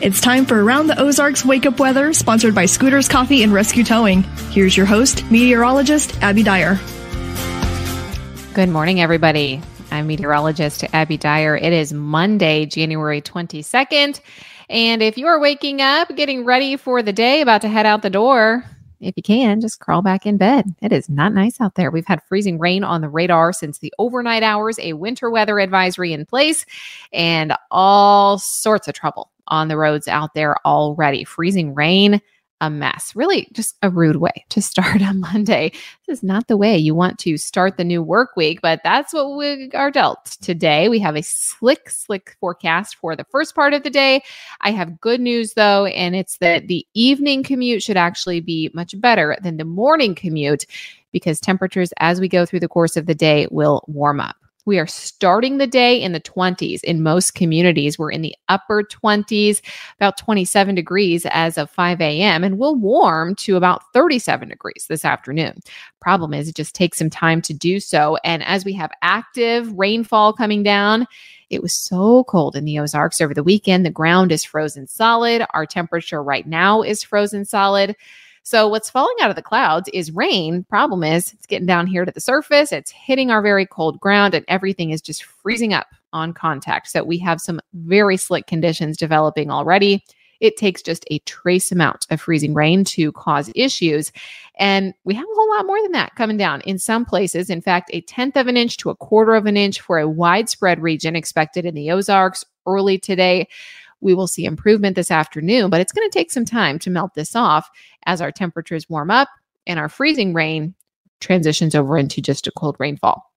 It's time for Around the Ozarks Wake Up Weather, sponsored by Scooter's Coffee and Rescue Towing. Here's your host, meteorologist Abby Dyer. Good morning, everybody. I'm meteorologist Abby Dyer. It is Monday, January 22nd. And if you are waking up, getting ready for the day, about to head out the door, if you can, just crawl back in bed. It is not nice out there. We've had freezing rain on the radar since the overnight hours, a winter weather advisory in place, and all sorts of trouble on the roads out there already. Freezing rain, a mess. Really, just a rude way to start a Monday. This is not the way you want to start the new work week, but that's what we are dealt today. We have a slick, slick forecast for the first part of the day. I have good news though, and it's that the evening commute should actually be much better than the morning commute because temperatures as we go through the course of the day will warm up. We are starting the day in the 20s in most communities. We're in the upper 20s, about 27 degrees as of 5 a.m., and we'll warm to about 37 degrees this afternoon. Problem is, it just takes some time to do so. And as we have active rainfall coming down, it was so cold in the Ozarks over the weekend. The ground is frozen solid. Our temperature right now is frozen solid. So what's falling out of the clouds is rain. Problem is, it's getting down here to the surface. It's hitting our very cold ground, and everything is just freezing up on contact. So we have some very slick conditions developing already. It takes just a trace amount of freezing rain to cause issues. And we have a whole lot more than that coming down in some places. In fact, a tenth of an inch to a quarter of an inch for a widespread region expected in the Ozarks early today. We will see improvement this afternoon, but it's going to take some time to melt this off as our temperatures warm up and our freezing rain transitions over into just a cold rainfall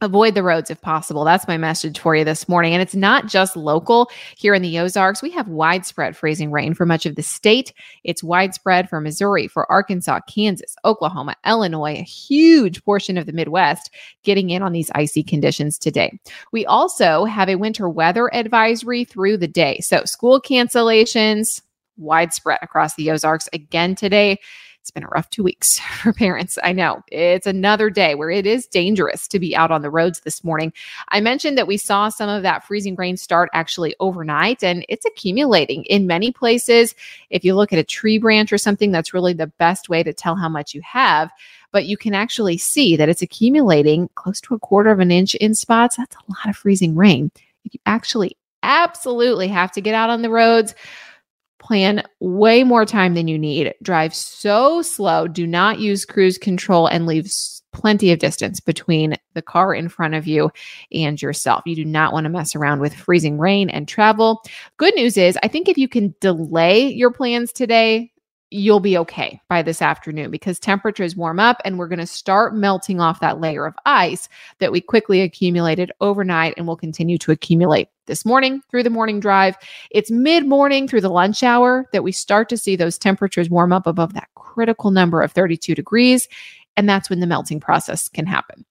avoid the roads if possible. That's my message for you this morning. And it's not just local here in the Ozarks. We have widespread freezing rain for much of the state. It's widespread for Missouri, for Arkansas, Kansas, Oklahoma, Illinois, a huge portion of the Midwest getting in on these icy conditions today. We also have a winter weather advisory through the day. So school cancellations widespread across the Ozarks again today. It's been a rough two weeks for parents. I know it's another day where it is dangerous to be out on the roads this morning. I mentioned that we saw some of that freezing rain start actually overnight and it's accumulating in many places. If you look at a tree branch or something, that's really the best way to tell how much you have but you can actually see that it's accumulating close to a quarter of an inch in spots. That's a lot of freezing rain. You actually absolutely have to get out on the roads plan way more time than you need. Drive so slow. Do not use cruise control and leave plenty of distance between the car in front of you and yourself. You do not want to mess around with freezing rain and travel. Good news is, I think if you can delay your plans today, you'll be okay by this afternoon because temperatures warm up and we're going to start melting off that layer of ice that we quickly accumulated overnight and will continue to accumulate this morning through the morning drive. It's mid morning through the lunch hour that we start to see those temperatures warm up above that critical number of 32 degrees. And that's when the melting process can happen.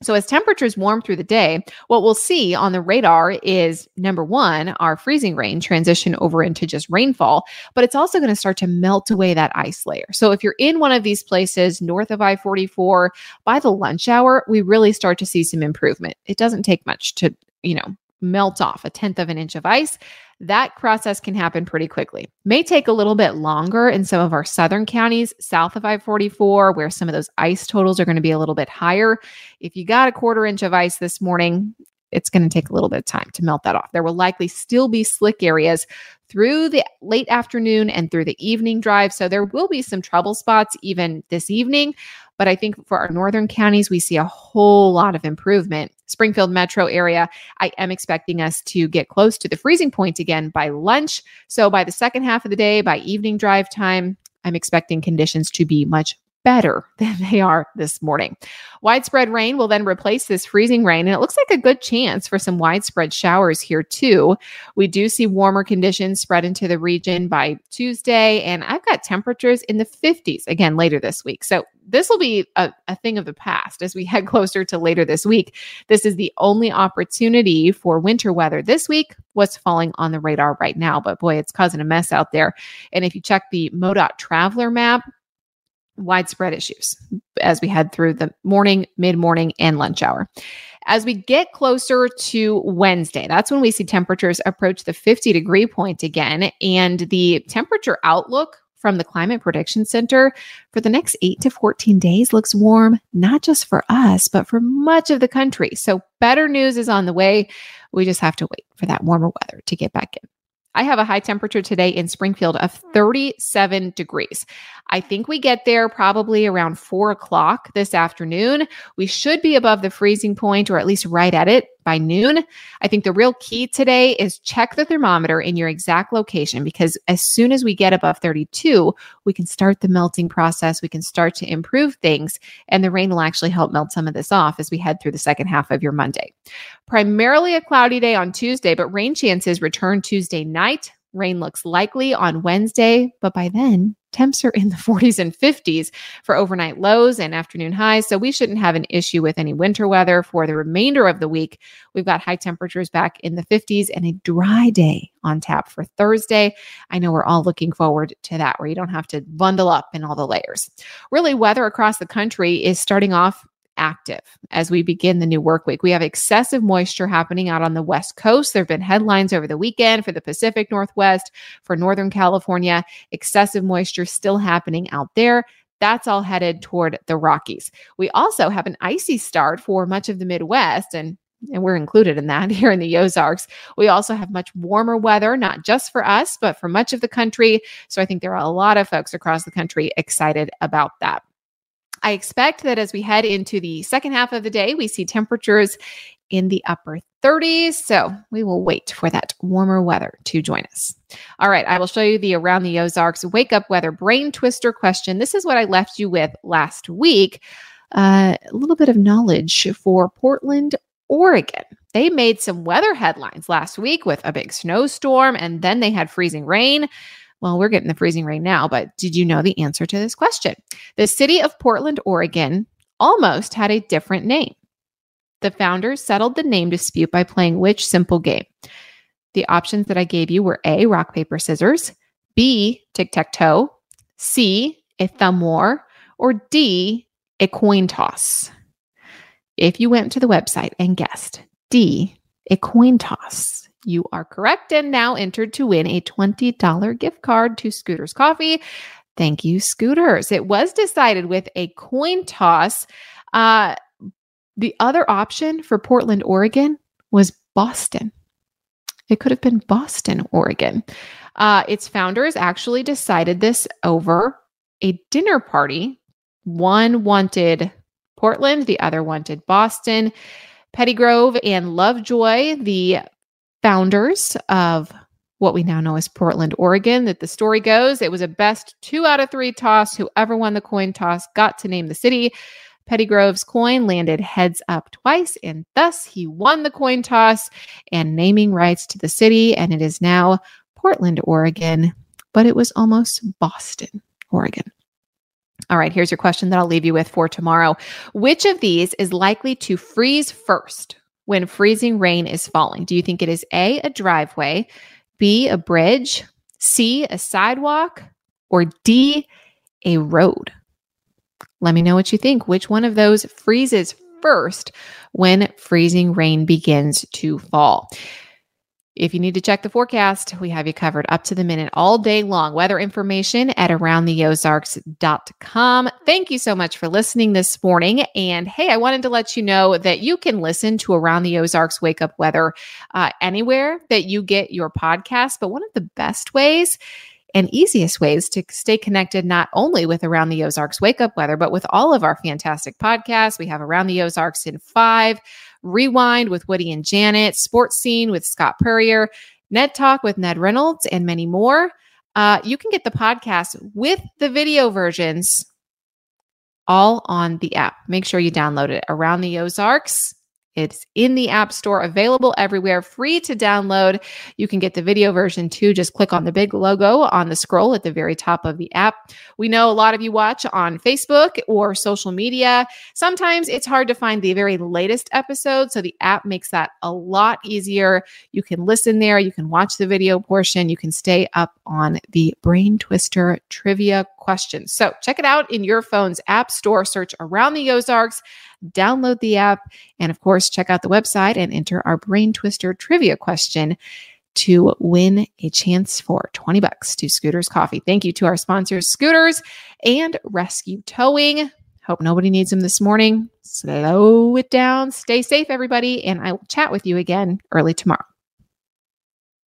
So, as temperatures warm through the day, what we'll see on the radar is number one, our freezing rain transition over into just rainfall, but it's also going to start to melt away that ice layer. So, if you're in one of these places north of I 44 by the lunch hour, we really start to see some improvement. It doesn't take much to, you know, melt off a tenth of an inch of ice that process can happen pretty quickly. May take a little bit longer in some of our southern counties south of I 44, where some of those ice totals are going to be a little bit higher. If you got a quarter inch of ice this morning, it's going to take a little bit of time to melt that off. There will likely still be slick areas through the late afternoon and through the evening drive. So there will be some trouble spots even this evening. But I think for our northern counties, we see a whole lot of improvement. Springfield metro area, I am expecting us to get close to the freezing point again by lunch. So by the second half of the day, by evening drive time, I'm expecting conditions to be much better than they are this morning. Widespread rain will then replace this freezing rain, and it looks like a good chance for some widespread showers here, too. We do see warmer conditions spread into the region by Tuesday, and I've got temperatures in the 50s again later this week. So this will be a, a thing of the past as we head closer to later this week. This is the only opportunity for winter weather this week. What's falling on the radar right now? But boy, it's causing a mess out there. And if you check the MoDOT traveler map, widespread issues as we head through the morning, mid morning, and lunch hour. As we get closer to Wednesday, that's when we see temperatures approach the 50 degree point again. And the temperature outlook from the Climate Prediction Center for the next 8 to 14 days looks warm, not just for us, but for much of the country. So, better news is on the way. We just have to wait for that warmer weather to get back in. I have a high temperature today in Springfield of 37 degrees. I think we get there probably around four o'clock this afternoon. We should be above the freezing point or at least right at it by noon. I think the real key today is check the thermometer in your exact location because as soon as we get above 32, we can start the melting process. We can start to improve things, and the rain will actually help melt some of this off as we head through the second half of your Monday. Primarily a cloudy day on Tuesday, but rain chances return Tuesday night. Rain looks likely on Wednesday, but by then, temps are in the 40s and 50s for overnight lows and afternoon highs. So we shouldn't have an issue with any winter weather for the remainder of the week. We've got high temperatures back in the 50s and a dry day on tap for Thursday. I know we're all looking forward to that, where you don't have to bundle up in all the layers. Really, weather across the country is starting off active as we begin the new work week. We have excessive moisture happening out on the West Coast. There have been headlines over the weekend for the Pacific Northwest, for Northern California, excessive moisture still happening out there. That's all headed toward the Rockies. We also have an icy start for much of the Midwest and and we're included in that here in the Ozarks. We also have much warmer weather, not just for us, but for much of the country. So I think there are a lot of folks across the country excited about that. I expect that as we head into the second half of the day, we see temperatures in the upper 30s. So we will wait for that warmer weather to join us. All right, I will show you the Around the Ozarks Wake Up Weather Brain Twister question. This is what I left you with last week uh, a little bit of knowledge for Portland, Oregon. They made some weather headlines last week with a big snowstorm, and then they had freezing rain. Well, we're getting the freezing rain now, but did you know the answer to this question? The city of Portland, Oregon almost had a different name. The founders settled the name dispute by playing which simple game? The options that I gave you were A, rock, paper, scissors, B, tic tac toe, C, a thumb war, or D, a coin toss. If you went to the website and guessed D, a coin toss, you are correct and now entered to win a $20 gift card to Scooter's Coffee. Thank you, Scooter's. It was decided with a coin toss. Uh, the other option for Portland, Oregon was Boston. It could have been Boston, Oregon. Uh, its founders actually decided this over a dinner party. One wanted Portland, the other wanted Boston. Pettygrove and Lovejoy, the founders of what we now know as Portland, Oregon. That the story goes, it was a best two out of three toss. Whoever won the coin toss got to name the city. Pettygrove's coin landed heads up twice, and thus he won the coin toss and naming rights to the city. And it is now Portland, Oregon, but it was almost Boston, Oregon. All right, here's your question that I'll leave you with for tomorrow. Which of these is likely to freeze first when freezing rain is falling? Do you think it is A, a driveway, B, a bridge, C, a sidewalk, or D, a road? Let me know what you think. Which one of those freezes first when freezing rain begins to fall? If you need to check the forecast, we have you covered up to the minute all day long. Weather information at aroundtheozarks.com. Thank you so much for listening this morning. And hey, I wanted to let you know that you can listen to Around the Ozarks Wake Up Weather uh, anywhere that you get your podcast. But one of the best ways and easiest ways to stay connected not only with Around the Ozarks Wake Up Weather, but with all of our fantastic podcasts. We have Around the Ozarks in five. Rewind with Woody and Janet, Sports Scene with Scott Puryear, Ned Talk with Ned Reynolds, and many more. Uh, you can get the podcast with the video versions all on the app. Make sure you download it around the Ozarks. It's in the App Store, available everywhere, free to download. You can get the video version too. Just click on the big logo on the scroll at the very top of the app. We know a lot of you watch on Facebook or social media. Sometimes it's hard to find the very latest episode, so the app makes that a lot easier. You can listen there, you can watch the video portion, you can stay up on the Brain Twister trivia questions. So check it out in your phone's app store, search around the Ozarks, download the app, and of course, check out the website and enter our brain twister trivia question to win a chance for 20 bucks to Scooter's Coffee. Thank you to our sponsors, Scooter's and Rescue Towing. Hope nobody needs them this morning. Slow it down. Stay safe, everybody. And I will chat with you again early tomorrow.